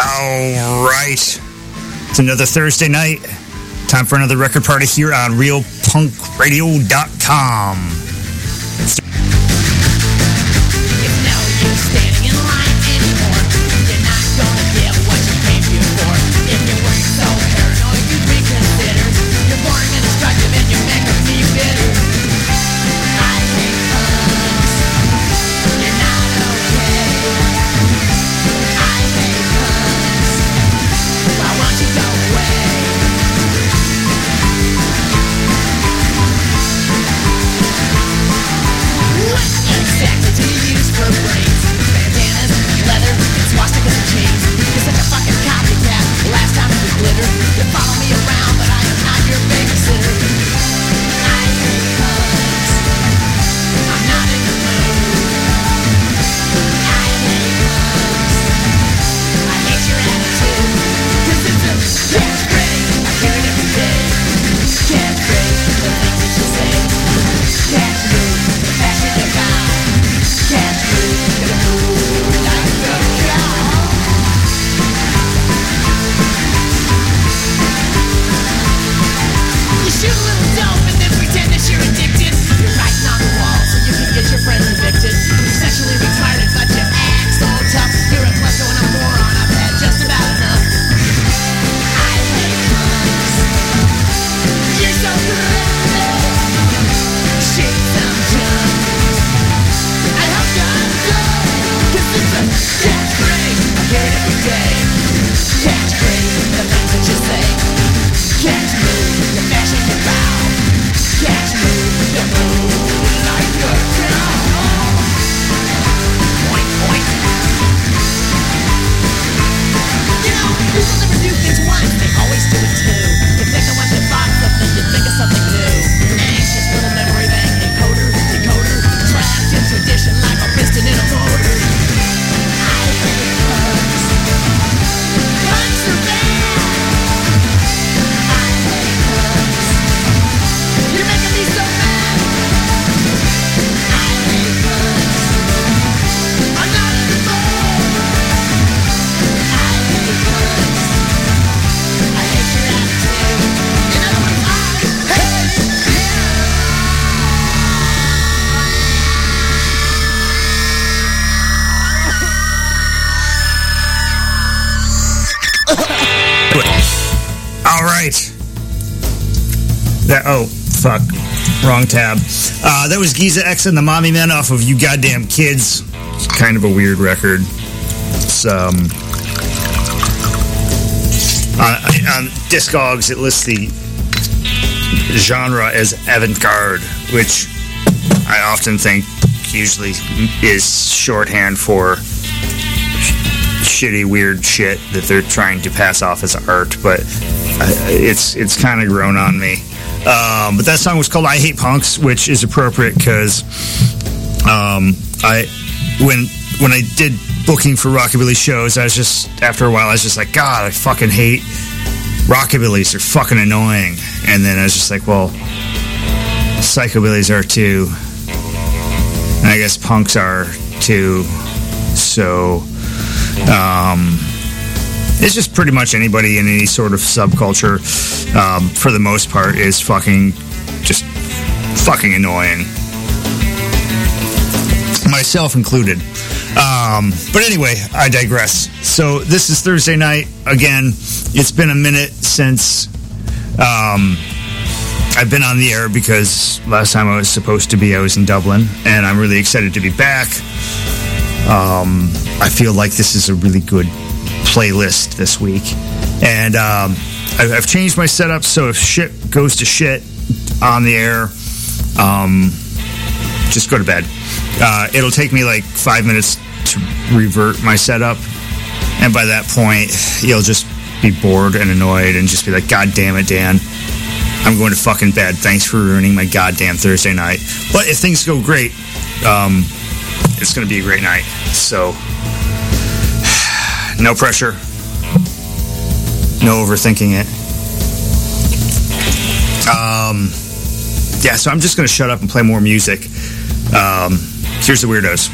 All right. It's another Thursday night. Time for another record party here on RealPunkRadio.com. Uh, that was Geza X and the Mommymen off of You Goddamn Kids. It's kind of a weird record. It's, um, on, on Discogs, it lists the genre as avant-garde, which I often think usually is shorthand for shitty, weird shit that they're trying to pass off as art, but it's it's kind of grown on me. Um, but that song was called "I Hate Punks," which is appropriate because um, I when when I did booking for rockabilly shows, I was just after a while I was just like, God, I fucking hate rockabillys. They're fucking annoying. And then I was just like, well, psychobillies are too. And I guess punks are too. So. Um, it's just pretty much anybody in any sort of subculture, um, for the most part, is fucking just fucking annoying. Myself included. Um, but anyway, I digress. So this is Thursday night. Again, it's been a minute since um, I've been on the air because last time I was supposed to be, I was in Dublin, and I'm really excited to be back. Um, I feel like this is a really good playlist this week. And um, I've changed my setup so if shit goes to shit on the air, um, just go to bed. Uh, it'll take me like five minutes to revert my setup. And by that point, you'll just be bored and annoyed and just be like, God damn it, Dan. I'm going to fucking bed. Thanks for ruining my goddamn Thursday night. But if things go great, um, it's going to be a great night. So no pressure. No overthinking it. Um, yeah, so I'm just going to shut up and play more music. Um, here's the weirdos.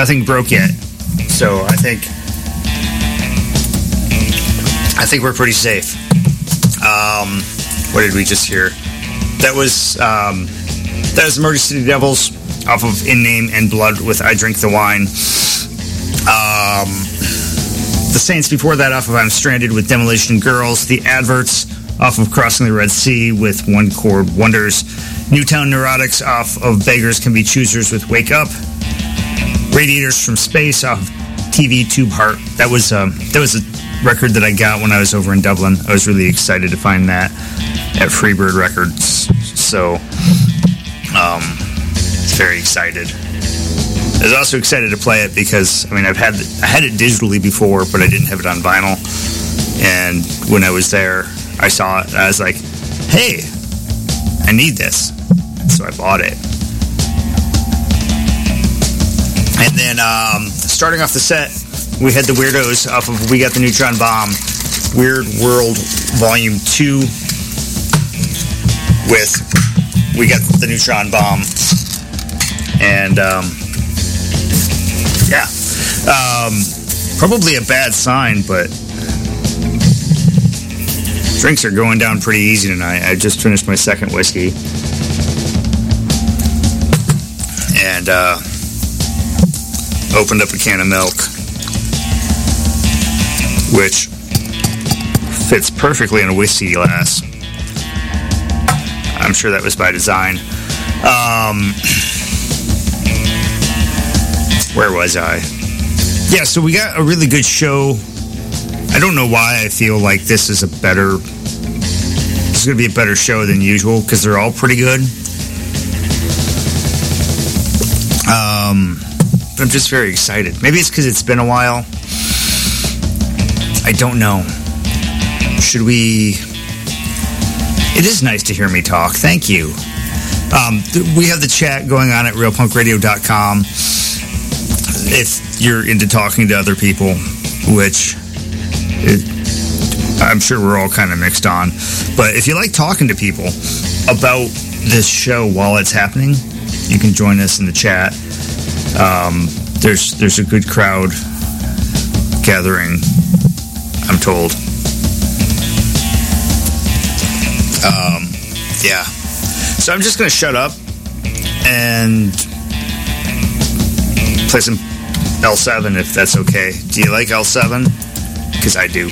Nothing broke yet. So I think I think we're pretty safe. Um, what did we just hear? That was um, that was Murder City Devils off of In Name and Blood with I Drink the Wine. Um, the Saints before that off of I'm Stranded with Demolition Girls. The Adverts off of Crossing the Red Sea with One Chord Wonders. Newtown Neurotics off of Beggars Can Be Choosers with Wake Up. Radiators from Space off TV Tube Heart. That was um, that was a record that I got when I was over in Dublin. I was really excited to find that at Freebird Records. So, um, very excited. I was also excited to play it because I mean I've had I had it digitally before, but I didn't have it on vinyl. And when I was there, I saw it. I was like, "Hey, I need this," so I bought it. And then um, starting off the set, we had the Weirdos off of We Got the Neutron Bomb, Weird World Volume 2 with We Got the Neutron Bomb. And um, yeah, um, probably a bad sign, but drinks are going down pretty easy tonight. I just finished my second whiskey. And uh, opened up a can of milk, which fits perfectly in a whiskey glass. I'm sure that was by design. Um, where was I? Yeah, so we got a really good show. I don't know why I feel like this is a better. This is going to be a better show than usual because they're all pretty good. Um, I'm just very excited. Maybe it's because it's been a while. I don't know. Should we? It is nice to hear me talk. Thank you. Um, we have the chat going on at realpunkradio.com. If you're into talking to other people, which it, I'm sure we're all kind of mixed on, but if you like talking to people about this show while it's happening, you can join us in the chat. Um, there's there's a good crowd gathering. I'm told. Um, yeah. So I'm just gonna shut up and play some L7 if that's okay. Do you like L7? Because I do.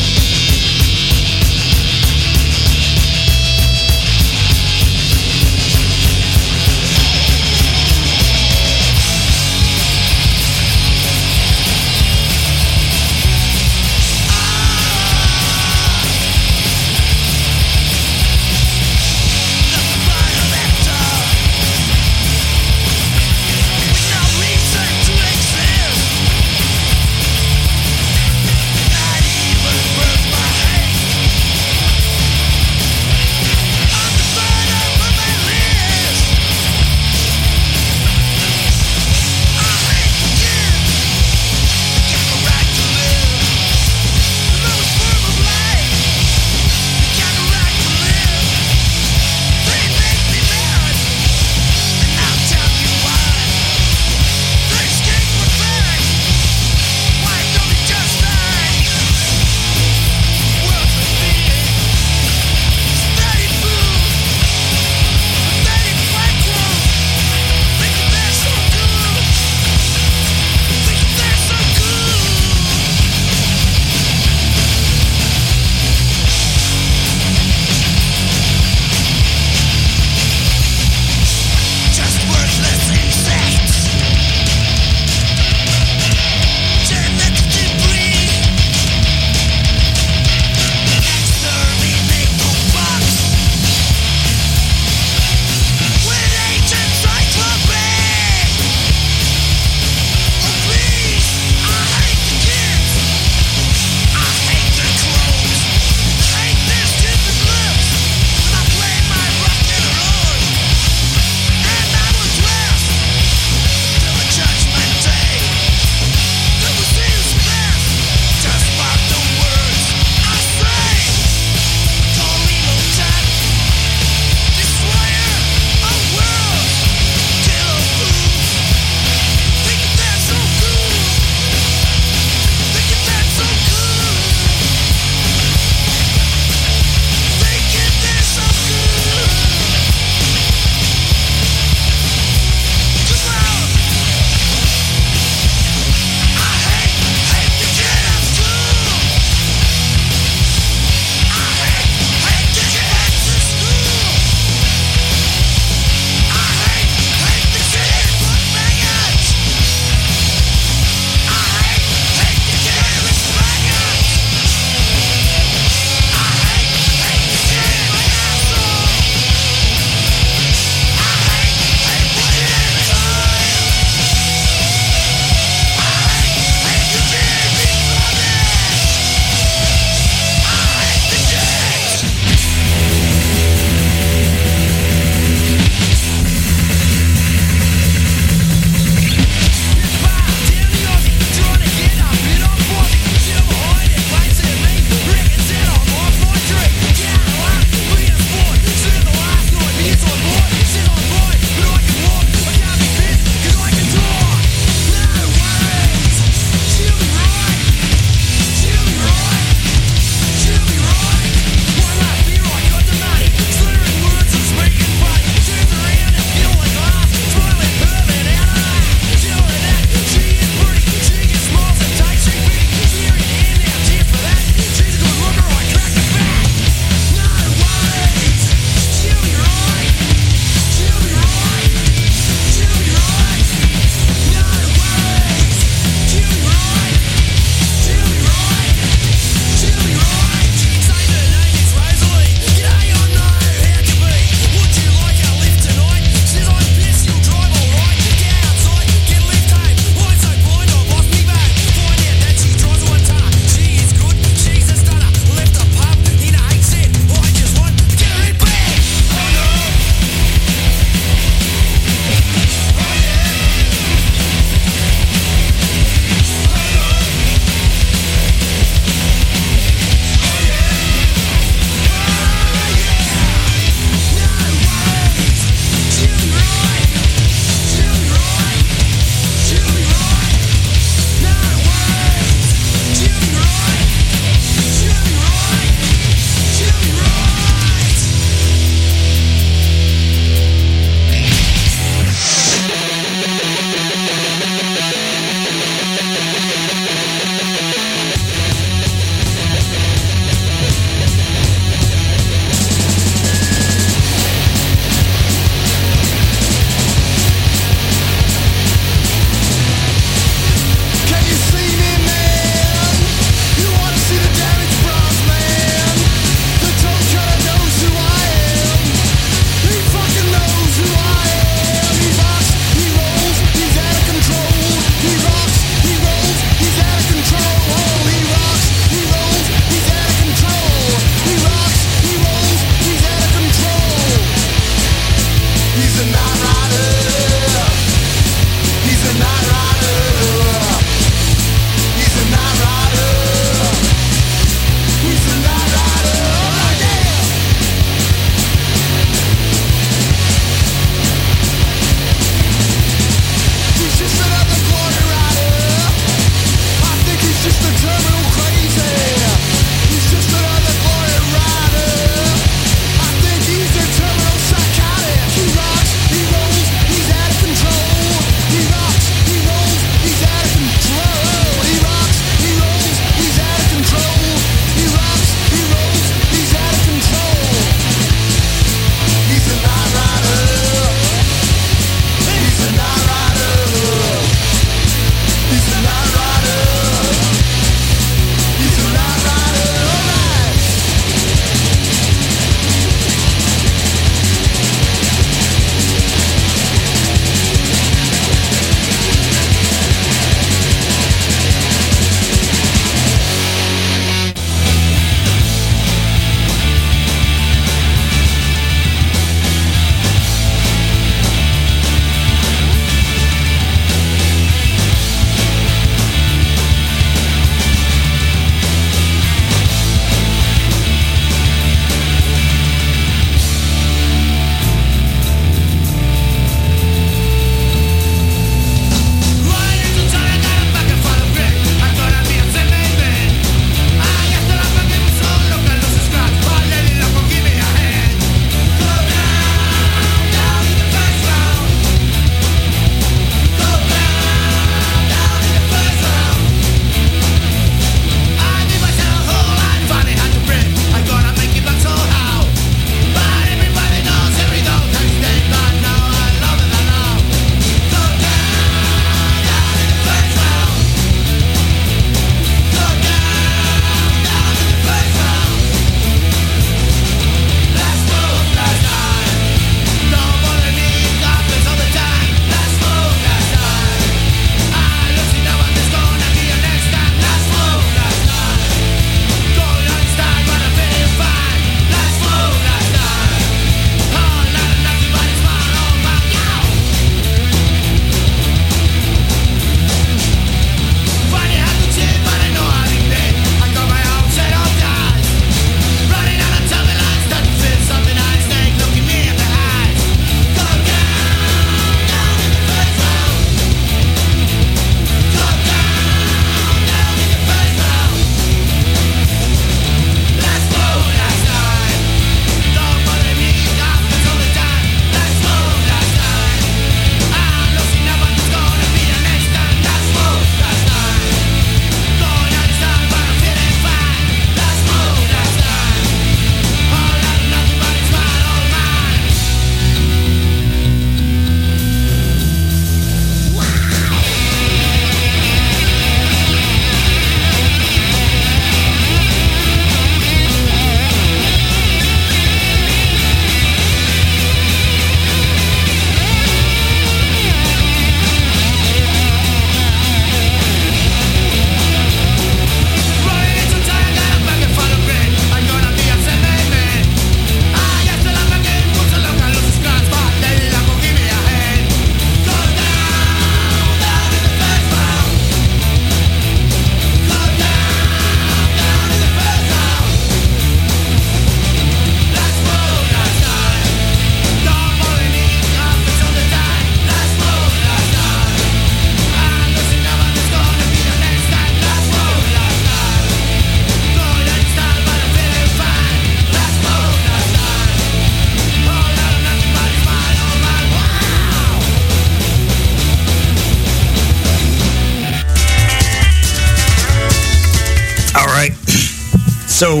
So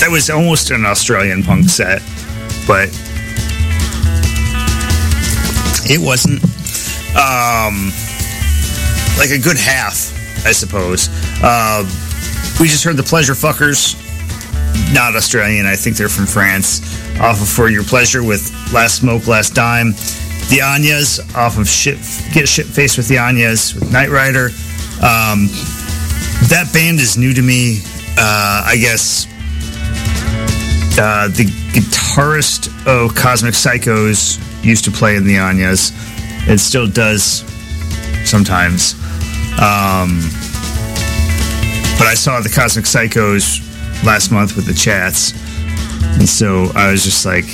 that was almost an Australian punk set, but it wasn't. Um, like a good half, I suppose. Uh, we just heard the Pleasure Fuckers, not Australian. I think they're from France. Off of For Your Pleasure with Last Smoke, Last Dime. The Onyas off of Shit, Get Shit Faced with the Onyas with Night Rider. Um, that band is new to me. Uh, I guess uh, the guitarist of Cosmic Psychos used to play in the Onyas. It still does sometimes. Um, but I saw the Cosmic Psychos last month with the chats. And so I was just like,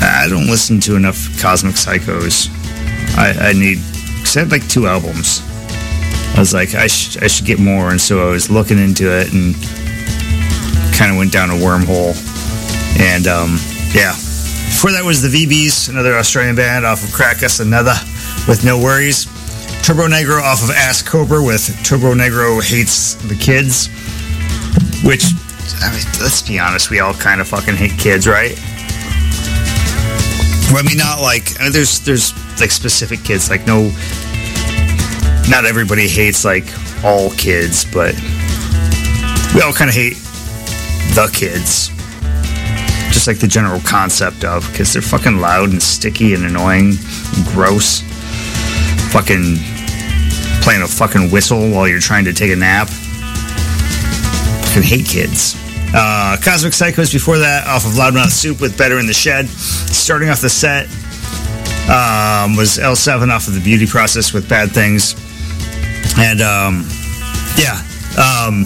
I don't listen to enough Cosmic Psychos. I, I need, because I had like two albums. I was like, I, sh- I should get more. And so I was looking into it and kind of went down a wormhole. And um, yeah. Before that was the Vee Bees, another Australian band off of Crack Us Another with No Worries. Turbonegro off of Ass Cobra with Turbonegro Hates the Kids. Which, I mean, let's be honest, we all kind of fucking hate kids, right? Well, I mean, not like, I mean, there's, there's like specific kids, like no, not everybody hates like all kids, but we all kind of hate the kids. Just like the general concept of, because they're fucking loud and sticky and annoying and gross. Fucking playing a fucking whistle while you're trying to take a nap. Fucking hate kids. Uh, Cosmic Psychos before that, off of Loudmouth Soup with Better in the Shed. Starting off the set um, was L7 off of the Beauty Process with Bad Things. And um, yeah, um,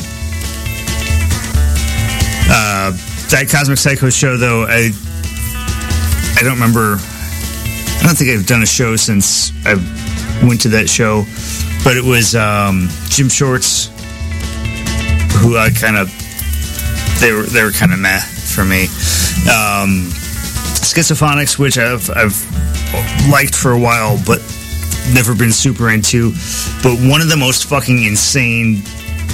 uh, that Cosmic Psycho show though, I I don't remember. I don't think I've done a show since I went to that show, but it was um, Jim Shorts, who I kind of they were they were kind of meh for me. Um, Schizophonics, which I've I've liked for a while, but never been super into. But one of the most fucking insane,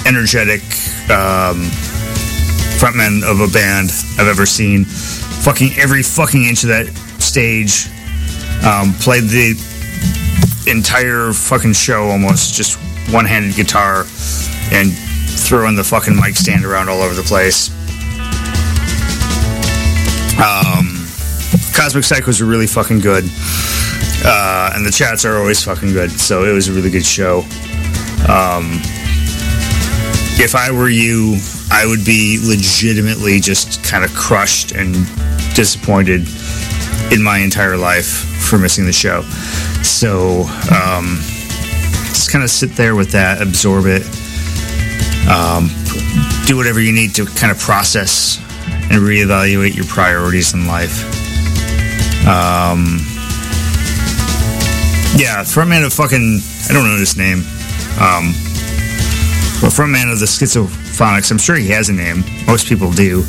energetic um, frontmen of a band I've ever seen. Fucking every fucking inch of that stage. Um, played the entire fucking show almost just one-handed guitar and throwing the fucking mic stand around all over the place. Um, Cosmic Psychos are really fucking good. Uh, and the chats are always fucking good. So it was a really good show. Um, if I were you, I would be legitimately just kind of crushed and disappointed in my entire life for missing the show. So um, just kind of sit there with that, absorb it, um, do whatever you need to kind of process and reevaluate your priorities in life. Um, yeah, frontman of fucking I don't know his name. Um, well, frontman of the Schizophonics. I'm sure he has a name. Most people do.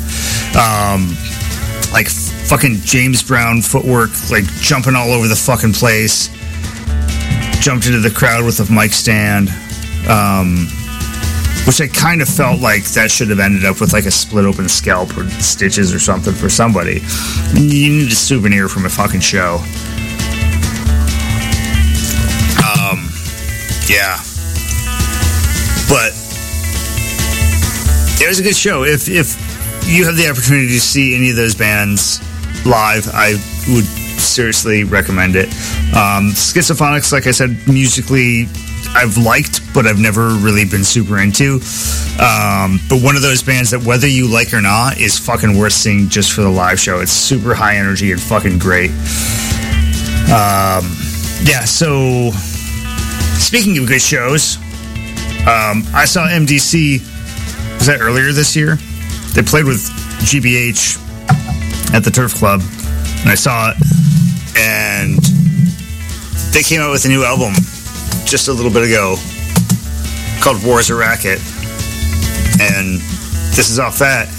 Um, like fucking James Brown footwork, like jumping all over the fucking place. Jumped into the crowd with a mic stand. Um, which I kind of felt like that should have ended up with like a split open scalp or stitches or something for somebody. You need a souvenir from a fucking show. Yeah. But it was a good show. If if you have the opportunity to see any of those bands live, I would seriously recommend it. Um, Schizophonics, like I said, musically I've liked, but I've never really been super into. Um, but one of those bands that whether you like or not is fucking worth seeing just for the live show. It's super high energy and fucking great. Um, yeah, so speaking of good shows, um, I saw MDC, was that earlier this year? They played with GBH at the Turf Club, and I saw it, and they came out with a new album just a little bit ago called War's a Racket. And this is off that.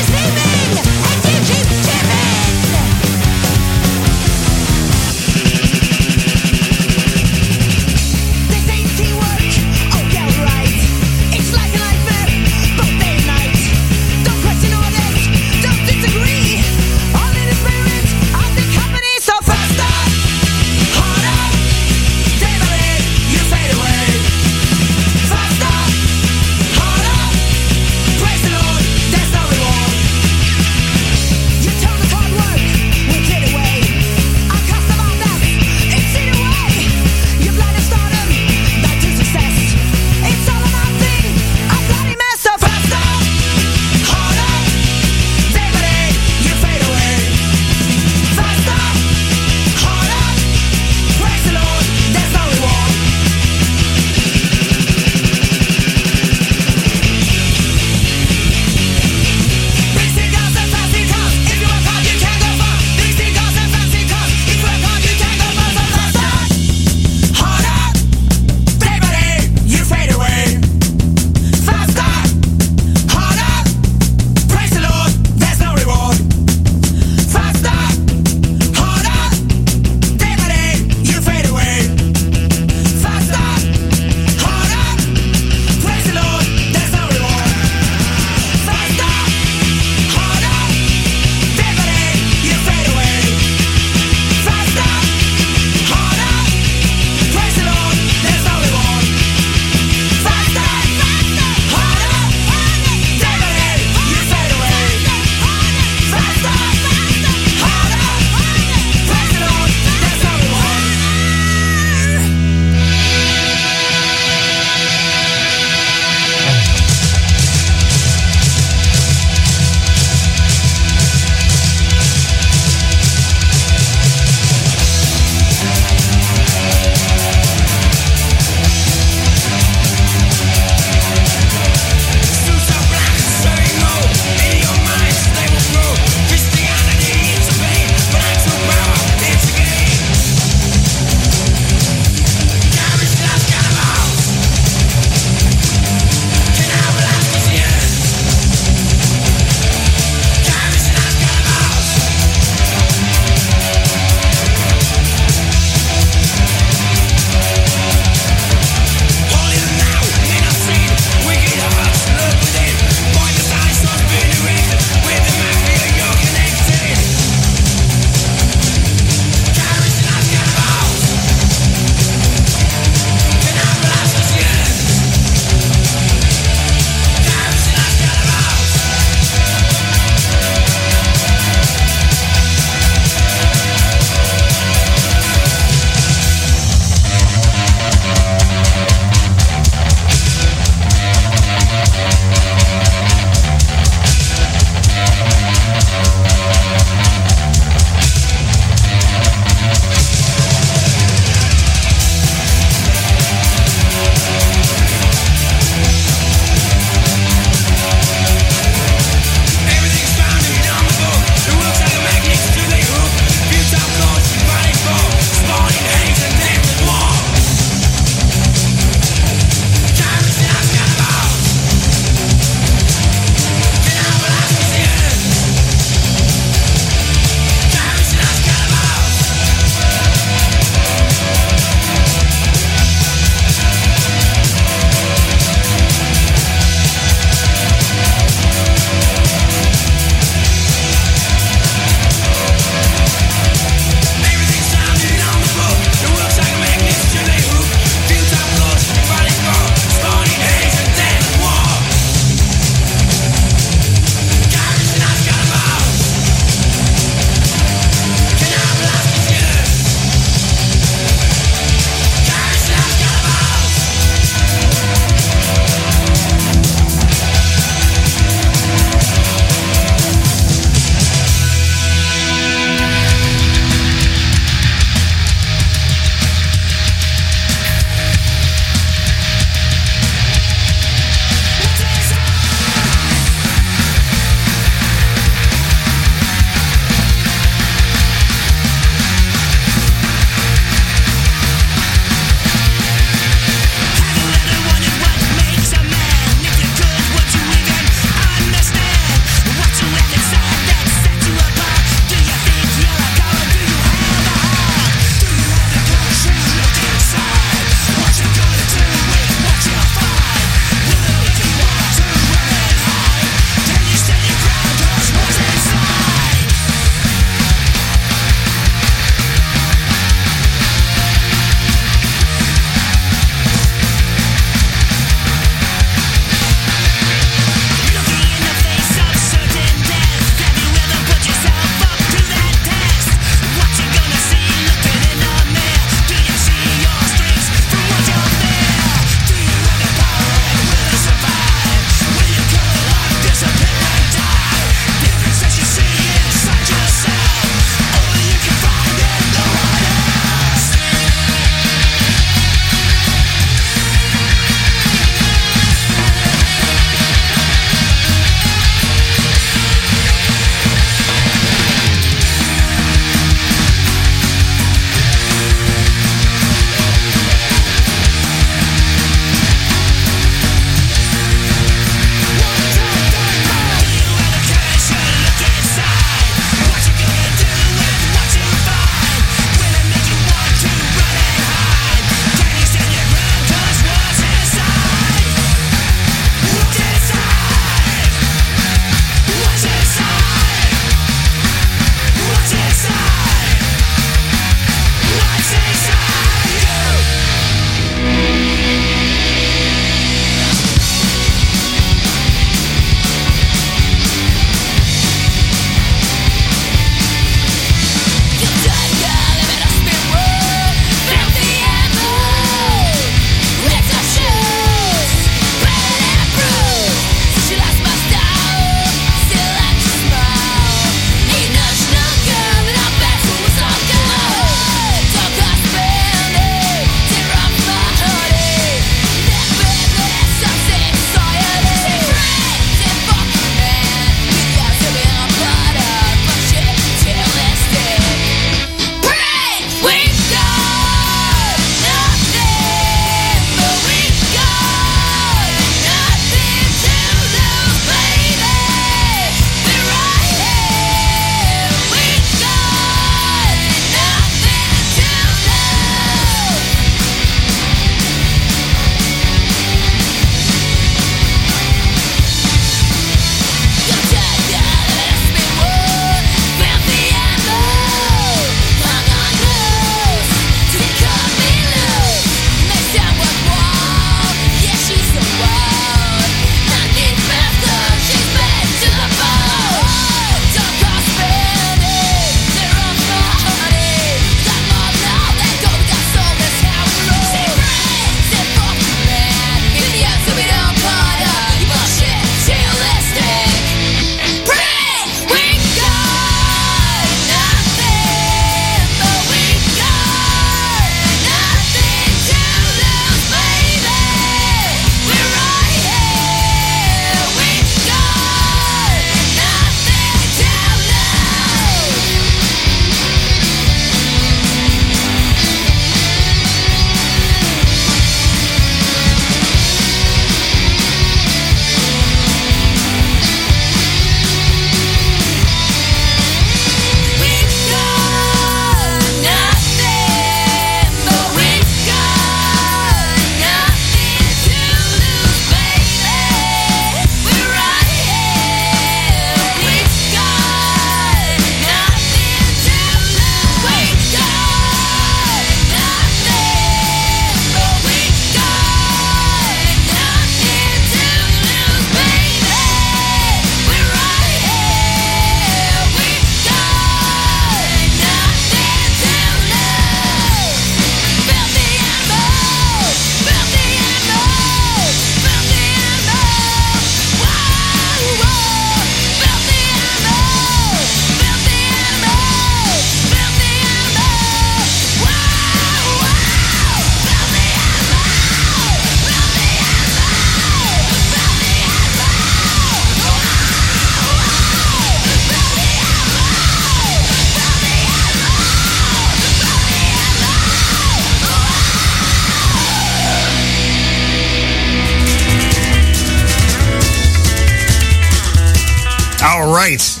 Right.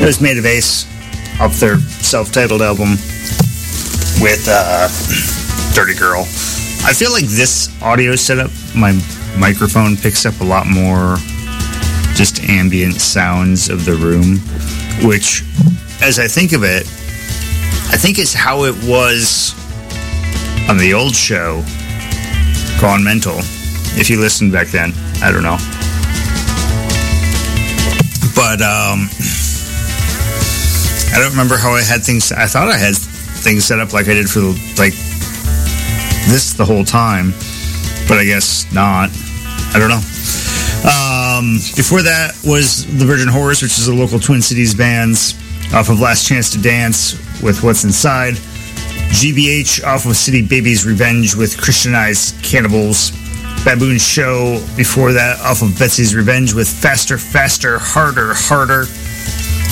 It was Maid of Ace off their self-titled album with uh, Dirty Girl. I feel like this audio setup, my microphone picks up a lot more just ambient sounds of the room, which, as I think of it, I think is how it was on the old show, Gone Mental. If you listened back then, I don't know. But um, I don't remember how I had things. I thought I had things set up like I did for like this the whole time, but I guess not. I don't know. Um, before that was the Virgin Whores, which is a local Twin Cities bands off of Last Chance to Dance with What's Inside. GBH off of City Baby's Revenge with Christianized Cannibals. Baboon Show before that off of Betsy's Revenge with Faster, Faster, Harder, Harder,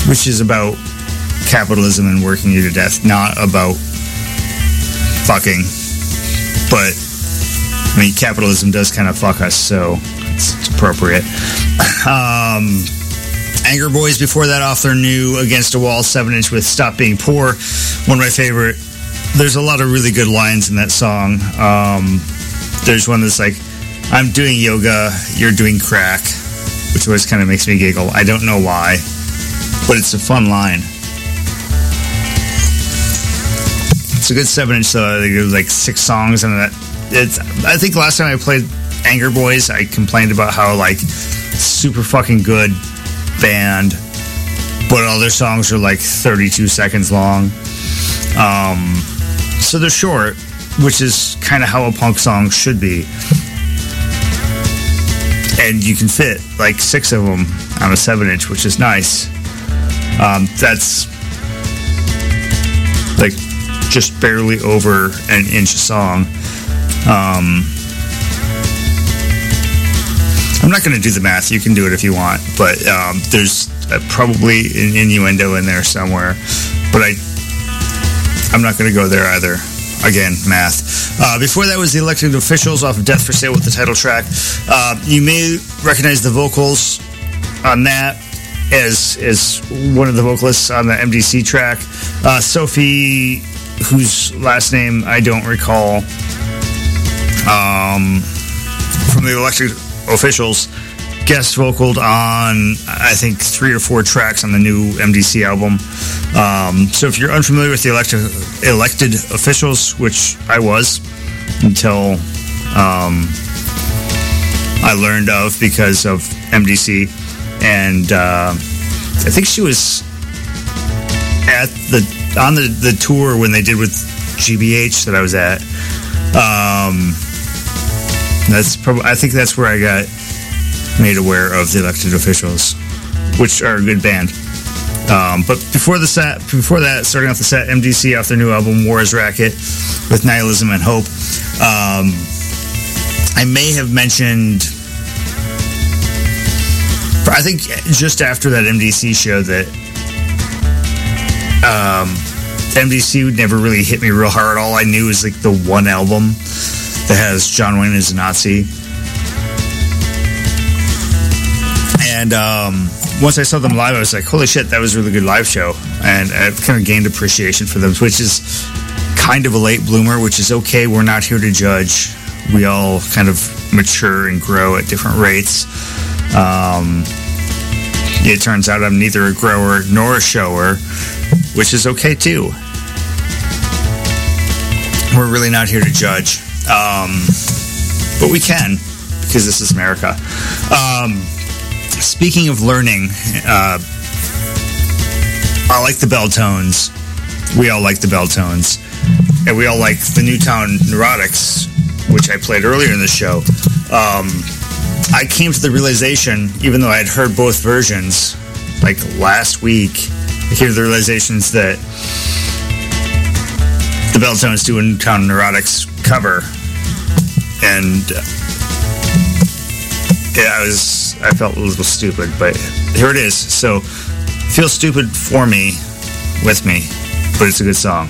which is about capitalism and working you to death, not about fucking. But, I mean, capitalism does kind of fuck us, so it's, it's appropriate. Um, Angerboys before that off their new Against a Wall 7 inch with Stop Being Poor. One of my favorite. There's a lot of really good lines in that song. Um, there's one that's like, I'm doing yoga, you're doing crack, which always kind of makes me giggle. I don't know why, but it's a fun line. It's a good seven inch, it was like six songs, and that. It's. I think last time I played Angerboys, I complained about how like super fucking good band, but all their songs are like 32 seconds long. Um, so they're short, which is kind of how a punk song should be. And you can fit like six of them on a seven inch, which is nice. Um, that's like just barely over an inch a song. Um, I'm not going to do the math. You can do it if you want, but um, there's uh, probably an innuendo in there somewhere. But I, I'm not going to go there either. Again, math. Uh, before that was the elected officials off of Death for Sale with the title track. Uh, you may recognize the vocals on that as as one of the vocalists on the MDC track. Uh, Sophie, whose last name I don't recall, um, from the elected officials, guest vocaled on I think three or four tracks on the new MDC album. Um, so if you're unfamiliar with the elected elected officials, which I was until um, I learned of because of MDC, and uh, I think she was at the on the, the tour when they did with GBH that I was at. Um, that's probably I think that's where I got made aware of the elected officials, which are a good band. Um, but before the set, before that, starting off the set, MDC off their new album War is Racket with Nihilism and Hope. Um, I may have mentioned, I think just after that MDC show that um, MDC would never really hit me real hard. All I knew was like the one album that has John Wayne as a Nazi. And um, once I saw them live, I was like, holy shit, that was a really good live show. And I've kind of gained appreciation for them, which is kind of a late bloomer, which is okay. We're not here to judge. We all kind of mature and grow at different rates. Um, it turns out I'm neither a grower nor a shower, which is okay too. We're really not here to judge. Um, but we can, because this is America. Um, speaking of learning, uh, I like the Beltones. We all like the Beltones. And we all like the Newtown Neurotics, which I played earlier in the show. Um, I came to the realization, even though I had heard both versions, like last week, I came to the realizations that the Beltones do a Newtown Neurotics cover. And uh, yeah, I was, I felt a little stupid, but here it is. So feel stupid for me, with me, but it's a good song.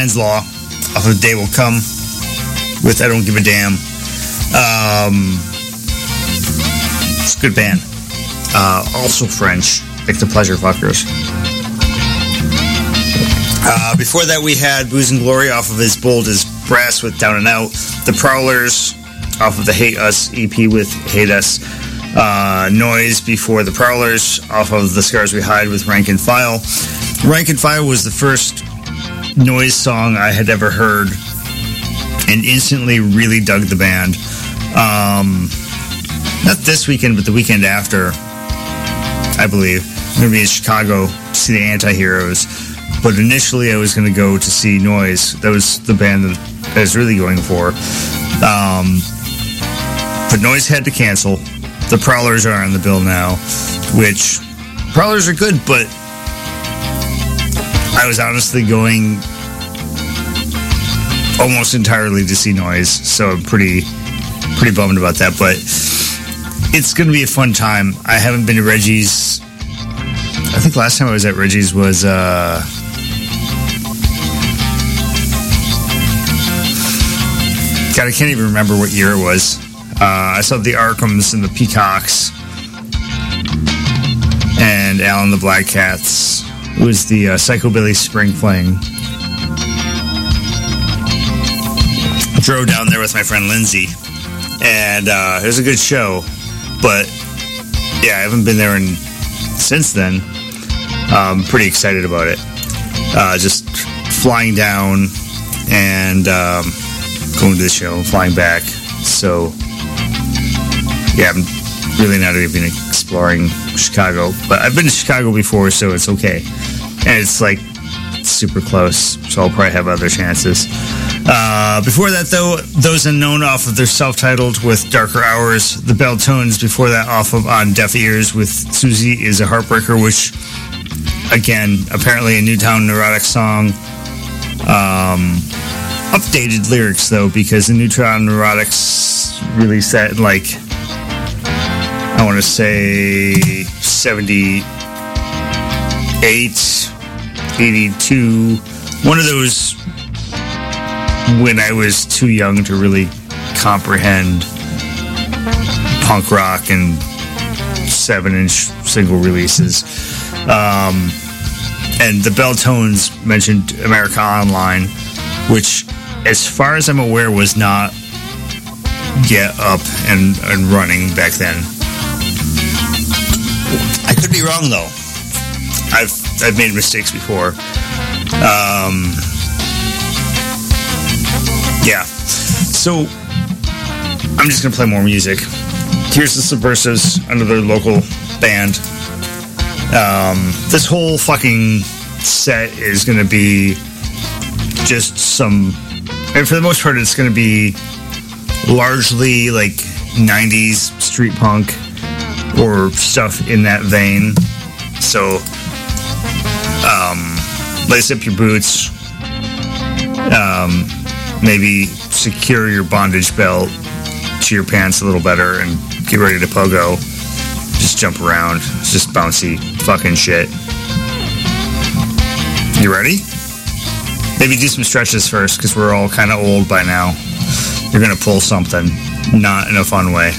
Law off of The Day Will Come with I Don't Give a Damn. Um, it's a good band. Uh, also French, like the Pleasure Fuckers. Uh, before that, we had Booze and Glory off of his Bold as Brass with Down and Out. The Prowlers off of the Hate Us EP with Hate Us. Uh, Noise before the Prowlers off of The Scars We Hide with Rank and File. Rank and File was the first Noise song I had ever heard and instantly really dug the band. Um, not this weekend, but the weekend after, I believe. I'm going to be in Chicago to see the Anti Heroes. But initially, I was going to go to see Noise. That was the band that I was really going for. Um, but Noise had to cancel. The Prowlers are on the bill now, which Prowlers are good, but I was honestly going almost entirely to see Noise, so I'm pretty pretty bummed about that. But it's going to be a fun time. I haven't been to Reggie's. I think last time I was at Reggie's was uh, God, I can't even remember what year it was. Uh, I saw the Arkhams and the Peacocks and Alan the Black Cats. It was the uh, Psychobilly Spring Fling. Drove down there with my friend Lindsay, and uh, it was a good show. But yeah, I haven't been there in, since then. I'm pretty excited about it. Uh, just flying down and um, going to the show, flying back. So yeah, I'm really not even exploring Chicago, but I've been to Chicago before, so it's okay. And it's like super close, so I'll probably have other chances. Uh, before that, though, those unknown off of their self-titled with Darker Hours, the Beltones before that off of On Deaf Ears with Susie is a Heartbreaker, which again, apparently a Newtown Neurotic song. Um, updated lyrics though, because the Newtown Neurotics released that in like I want to say 78, 82. One of those when I was too young to really comprehend punk rock and seven inch single releases. Um, and the Beltones mentioned America Online, which, as far as I'm aware, was not yet up and, and running back then. Wrong though. I've I've made mistakes before. Um, yeah. So I'm just gonna play more music. Here's the Subversives, another local band. Um, this whole fucking set is gonna be just some, and for the most part, it's gonna be largely like 90s street punk or stuff in that vein. So, um, lace up your boots. Um, maybe secure your bondage belt to your pants a little better and get ready to pogo. Just jump around. It's just bouncy fucking shit. You ready? Maybe do some stretches first because we're all kind of old by now. You're going to pull something, not in a fun way.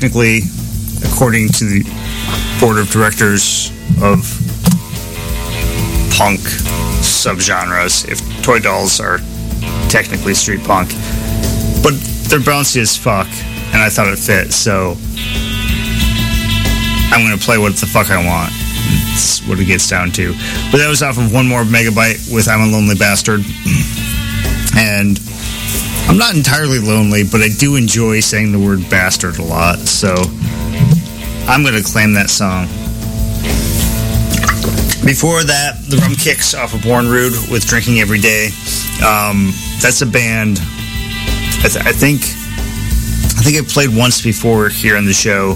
Technically, according to the board of directors of punk subgenres, if toy dolls are technically street punk, but they're bouncy as fuck, and I thought it fit, so I'm gonna play what the fuck I want. That's what it gets down to. But that was off of one more megabyte with I'm a Lonely Bastard. And I'm not entirely lonely, but I do enjoy saying the word bastard a lot, so I'm gonna claim that song. Before that, the Rum Kicks off of Born Rude with Drinking Every Day. Um, that's a band. I, th- I think I think I played once before here on the show,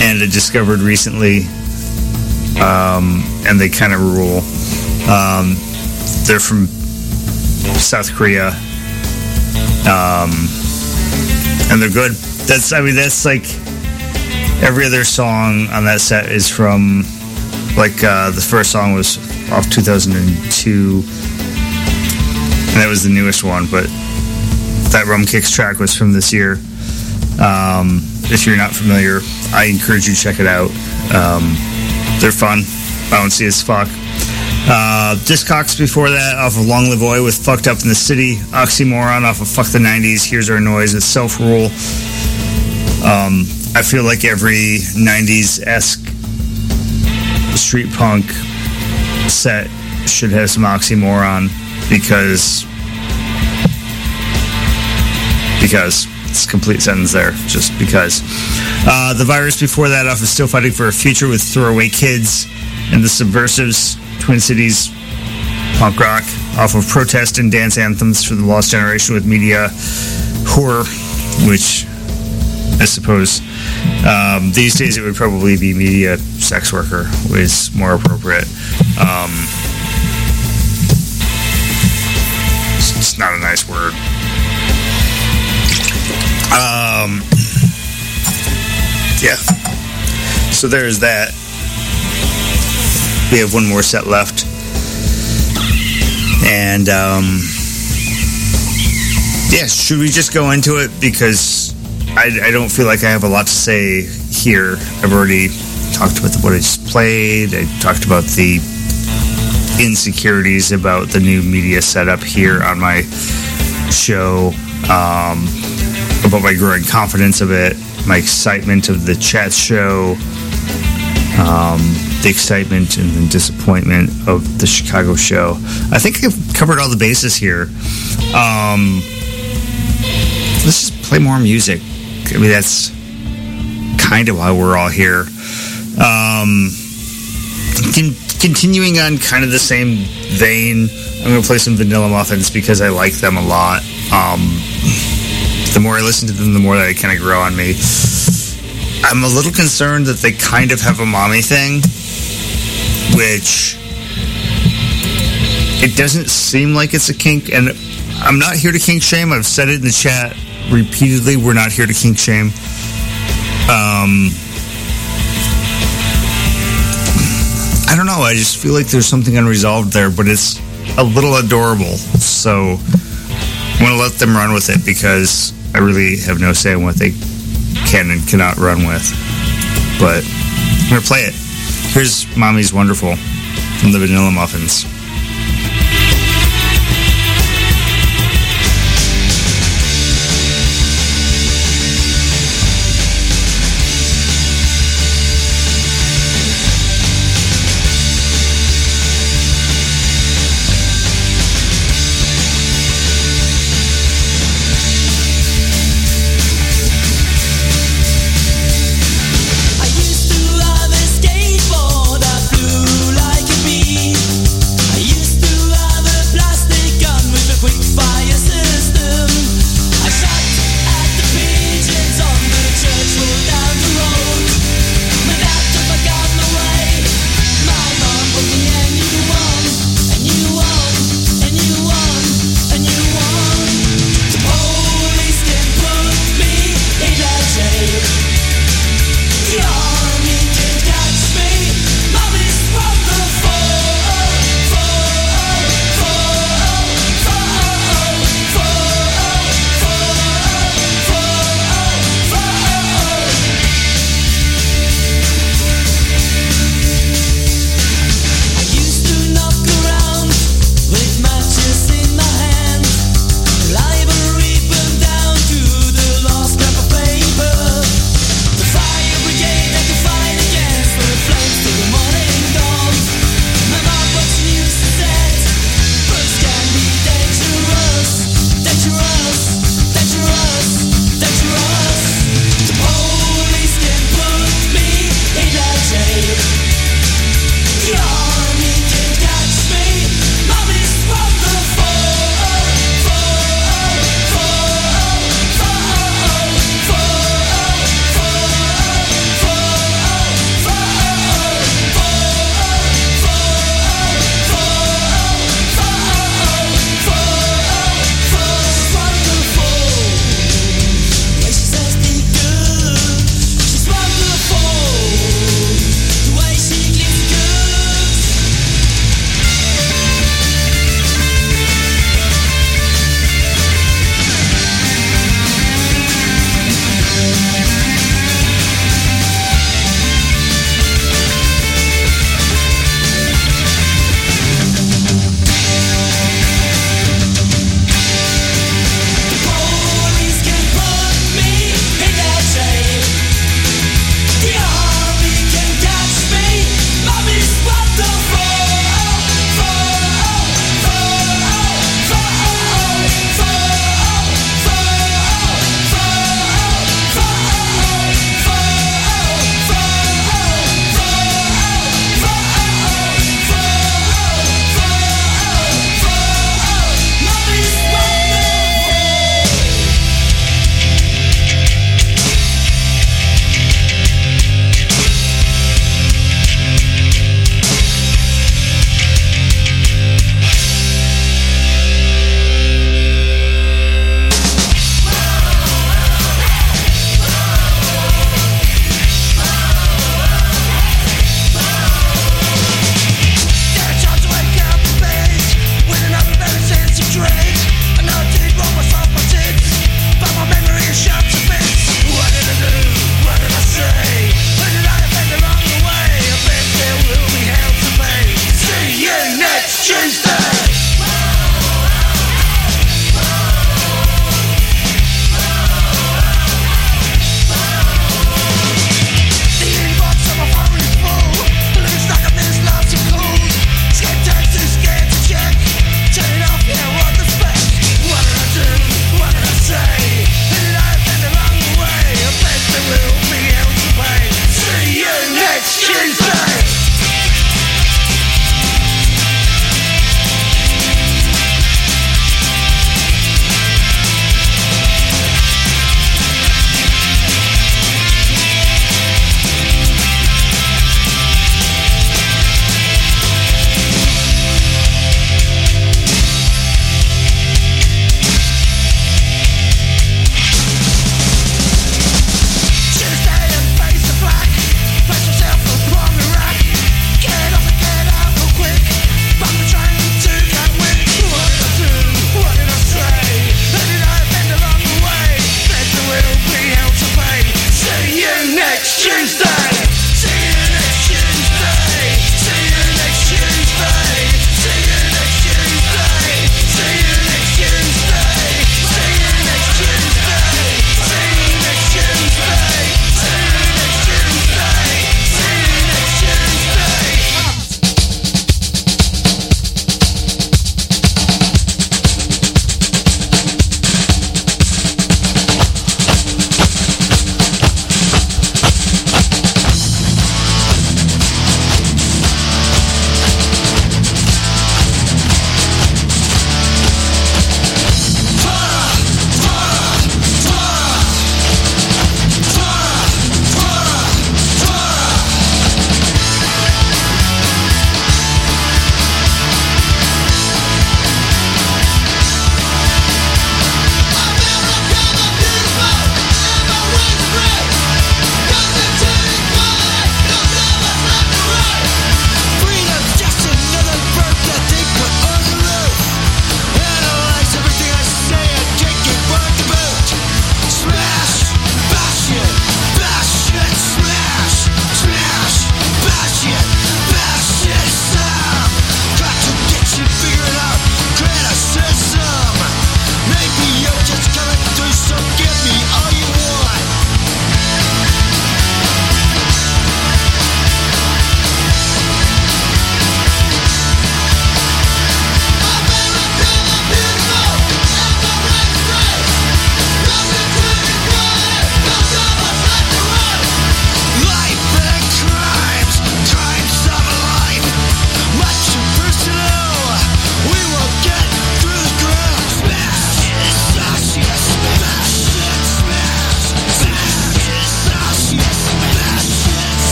and I discovered recently, um, and they kind of rule. Um, they're from South Korea, um, and they're good. That's I mean that's like every other song on that set is from like uh, the first song was off 2002, and that was the newest one, but that Rum Kicks track was from this year. Um, if you're not familiar, I encourage you to check it out. Um, they're fun, bouncy as fuck. Uh, Discox before that off of Long Live Oi with Fucked Up in the City. Oxymoron off of Fuck the 90s. Here's Our Noise with Self Rule. Um, I feel like every 90s esque street punk set should have some Oxymoron because because it's complete sentence there just because uh, the virus before that off of still fighting for a future with throwaway kids and the subversives twin cities punk rock off of protest and dance anthems for the lost generation with media whore which i suppose um, these days it would probably be media sex worker is more appropriate um, it's not a nice word um, yeah. So there's that. We have one more set left. And, um, yeah, should we just go into it? Because I, I don't feel like I have a lot to say here. I've already talked about what I just played. I talked about the insecurities about the new media setup here on my show. Um, about my growing confidence of it, my excitement of the chat show, um, the excitement and the disappointment of the Chicago show. I think I've covered all the bases here. Um, let's just play more music. I mean, that's kind of why we're all here. Um, con- continuing on kind of the same vein, I'm going to play some Vanilla Muffins because I like them a lot. Um, the more I listen to them, the more they kind of grow on me. I'm a little concerned that they kind of have a mommy thing, which it doesn't seem like it's a kink. And I'm not here to kink shame. I've said it in the chat repeatedly. We're not here to kink shame. Um, I don't know. I just feel like there's something unresolved there, but it's a little adorable. So I'm going to let them run with it because I really have no say in what they can and cannot run with. But I'm going to play it. Here's Mommy's Wonderful from the Vanilla Muffins.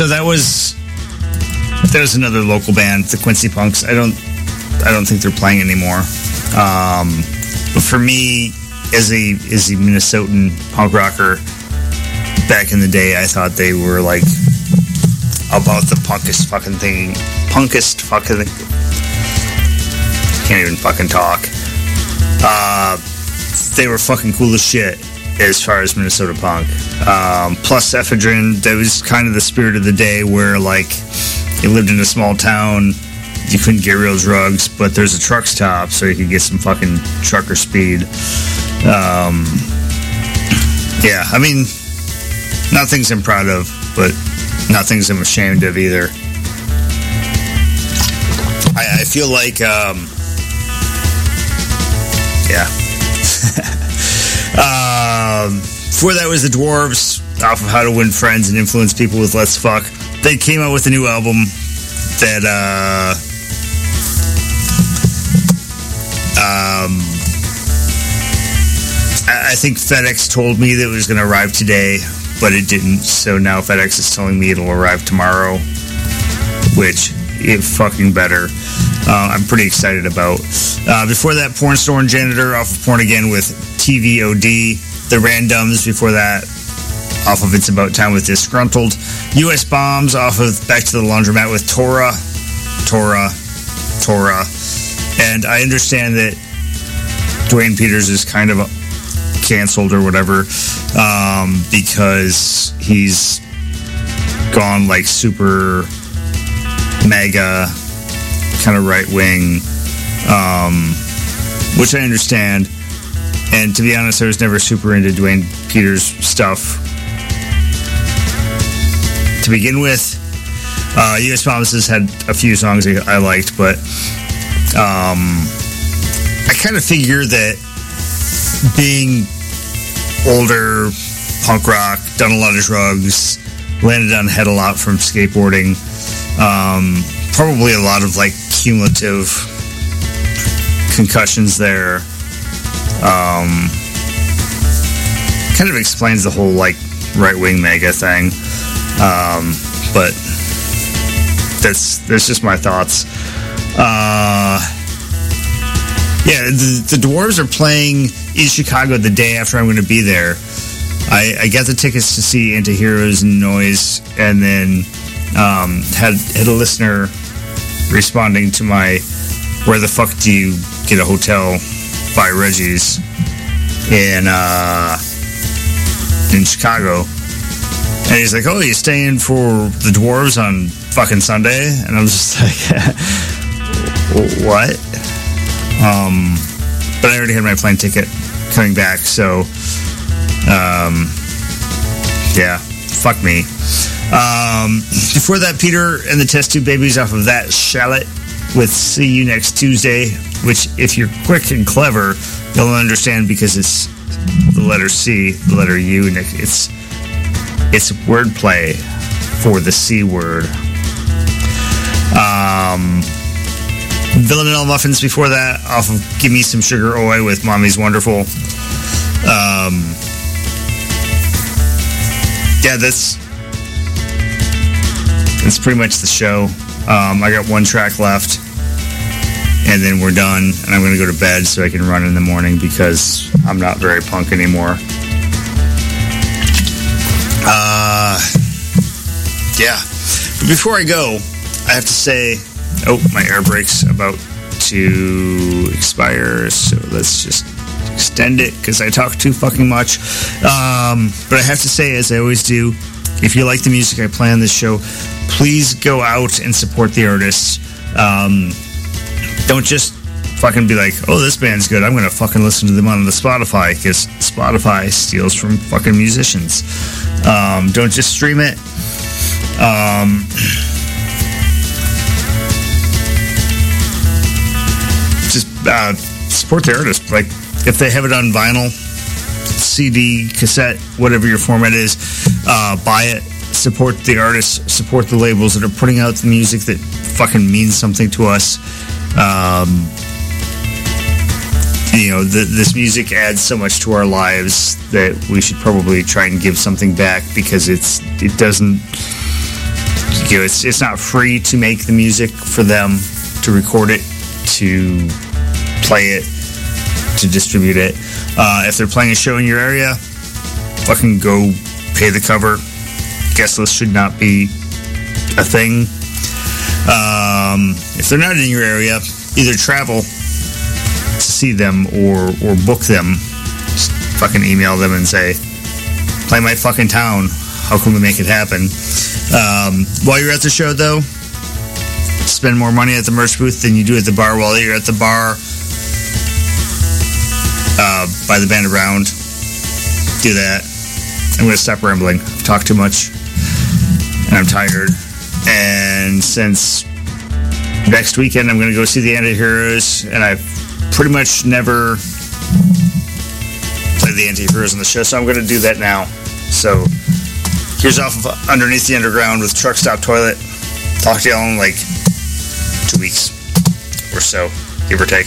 So that was was another local band, the Quincy Punks. I don't I don't think they're playing anymore. Um, for me, as a as a Minnesotan punk rocker back in the day, I thought they were like about the punkest fucking thing, punkest fucking. Can't even fucking talk. Uh, they were fucking cool as shit as far as Minnesota punk. Um, plus ephedrine, that was kind of the spirit of the day where like you lived in a small town, you couldn't get real drugs, but there's a truck stop so you could get some fucking trucker speed. Um, yeah, I mean, not things I'm proud of, but not things I'm ashamed of either. I, I feel like, um, yeah. um, before that was the Dwarves off of How to Win Friends and Influence People with Let's Fuck. They came out with a new album that, uh, um, I think FedEx told me that it was going to arrive today, but it didn't. So now FedEx is telling me it'll arrive tomorrow, which it fucking better. Uh, I'm pretty excited about. Uh, before that, Porn Store and Janitor off of Porn Again with TVOD. The Randoms before that off of It's About Time with Disgruntled. US Bombs off of Back to the Laundromat with Tora. Tora. Tora. And I understand that Duane Peters is kind of canceled or whatever um, because he's gone like super MAGA kind of right wing, um, which I understand. And to be honest, I was never super into Duane Peters stuff to begin with. Uh, U.S. Promises had a few songs I liked, but um, I kind of figure that being older, punk rock, done a lot of drugs, landed on head a lot from skateboarding, um, probably a lot of like cumulative concussions there. Um, kind of explains the whole like right wing MAGA thing. Um, but that's that's just my thoughts. Uh, yeah, the, the Dwarves are playing in Chicago the day after I'm going to be there. I, I got the tickets to see Anti-Heroes and Noise, and then um, had had a listener responding to my "Where the fuck do you get a hotel?" By Reggie's in uh, in Chicago, and he's like, "Oh, you staying for the Dwarves on fucking Sunday?" And I'm just like, "What?" Um, but I already had my plane ticket coming back, so um, yeah, fuck me. Um, before that, Peter and the Test Tube Babies off of that shallot with "See You Next Tuesday," which, if you're quick and clever, you'll understand because it's the letter C, the letter U, and it's it's wordplay for the C word. Um, Vanilla Muffins before that, off of Give Me Some Sugar Oi with Mommy's Wonderful. Um, yeah, that's that's pretty much the show. Um, I got one track left, and then we're done. And I'm going to go to bed so I can run in the morning because I'm not very punk anymore. Uh, yeah. But before I go, I have to say, oh, my air brake's about to expire, so let's just extend it because I talk too fucking much. Um, but I have to say, as I always do, if you like the music I play on this show, please go out and support the artists. Um, don't just fucking be like, oh, this band's good. I'm going to fucking listen to them on the Spotify because Spotify steals from fucking musicians. Um, don't just stream it. Um, just uh, support the artist. Like, if they have it on vinyl, CD, cassette, whatever your format is, uh, buy it. Support the artists. Support the labels that are putting out the music that fucking means something to us. Um, you know, th- this music adds so much to our lives that we should probably try and give something back because it's it doesn't you know, it's it's not free to make the music for them to record it, to play it, to distribute it. Uh, if they're playing a show in your area, fucking go pay the cover. Guest list should not be a thing. Um, if they're not in your area, either travel to see them or or book them. Just fucking email them and say, "Play my fucking town. How can we make it happen?" Um, while you're at the show, though, spend more money at the merch booth than you do at the bar. While you're at the bar, uh, buy the band around. Do that. I'm going to stop rambling. I've talked too much, and I'm tired. And since next weekend I'm going to go see the Anti-Heroes, and I've pretty much never played the Anti-Heroes on the show, so I'm going to do that now. So here's off of Underneath the Underground with Truck Stop Toilet. Talk to y'all in like two weeks or so, give or take.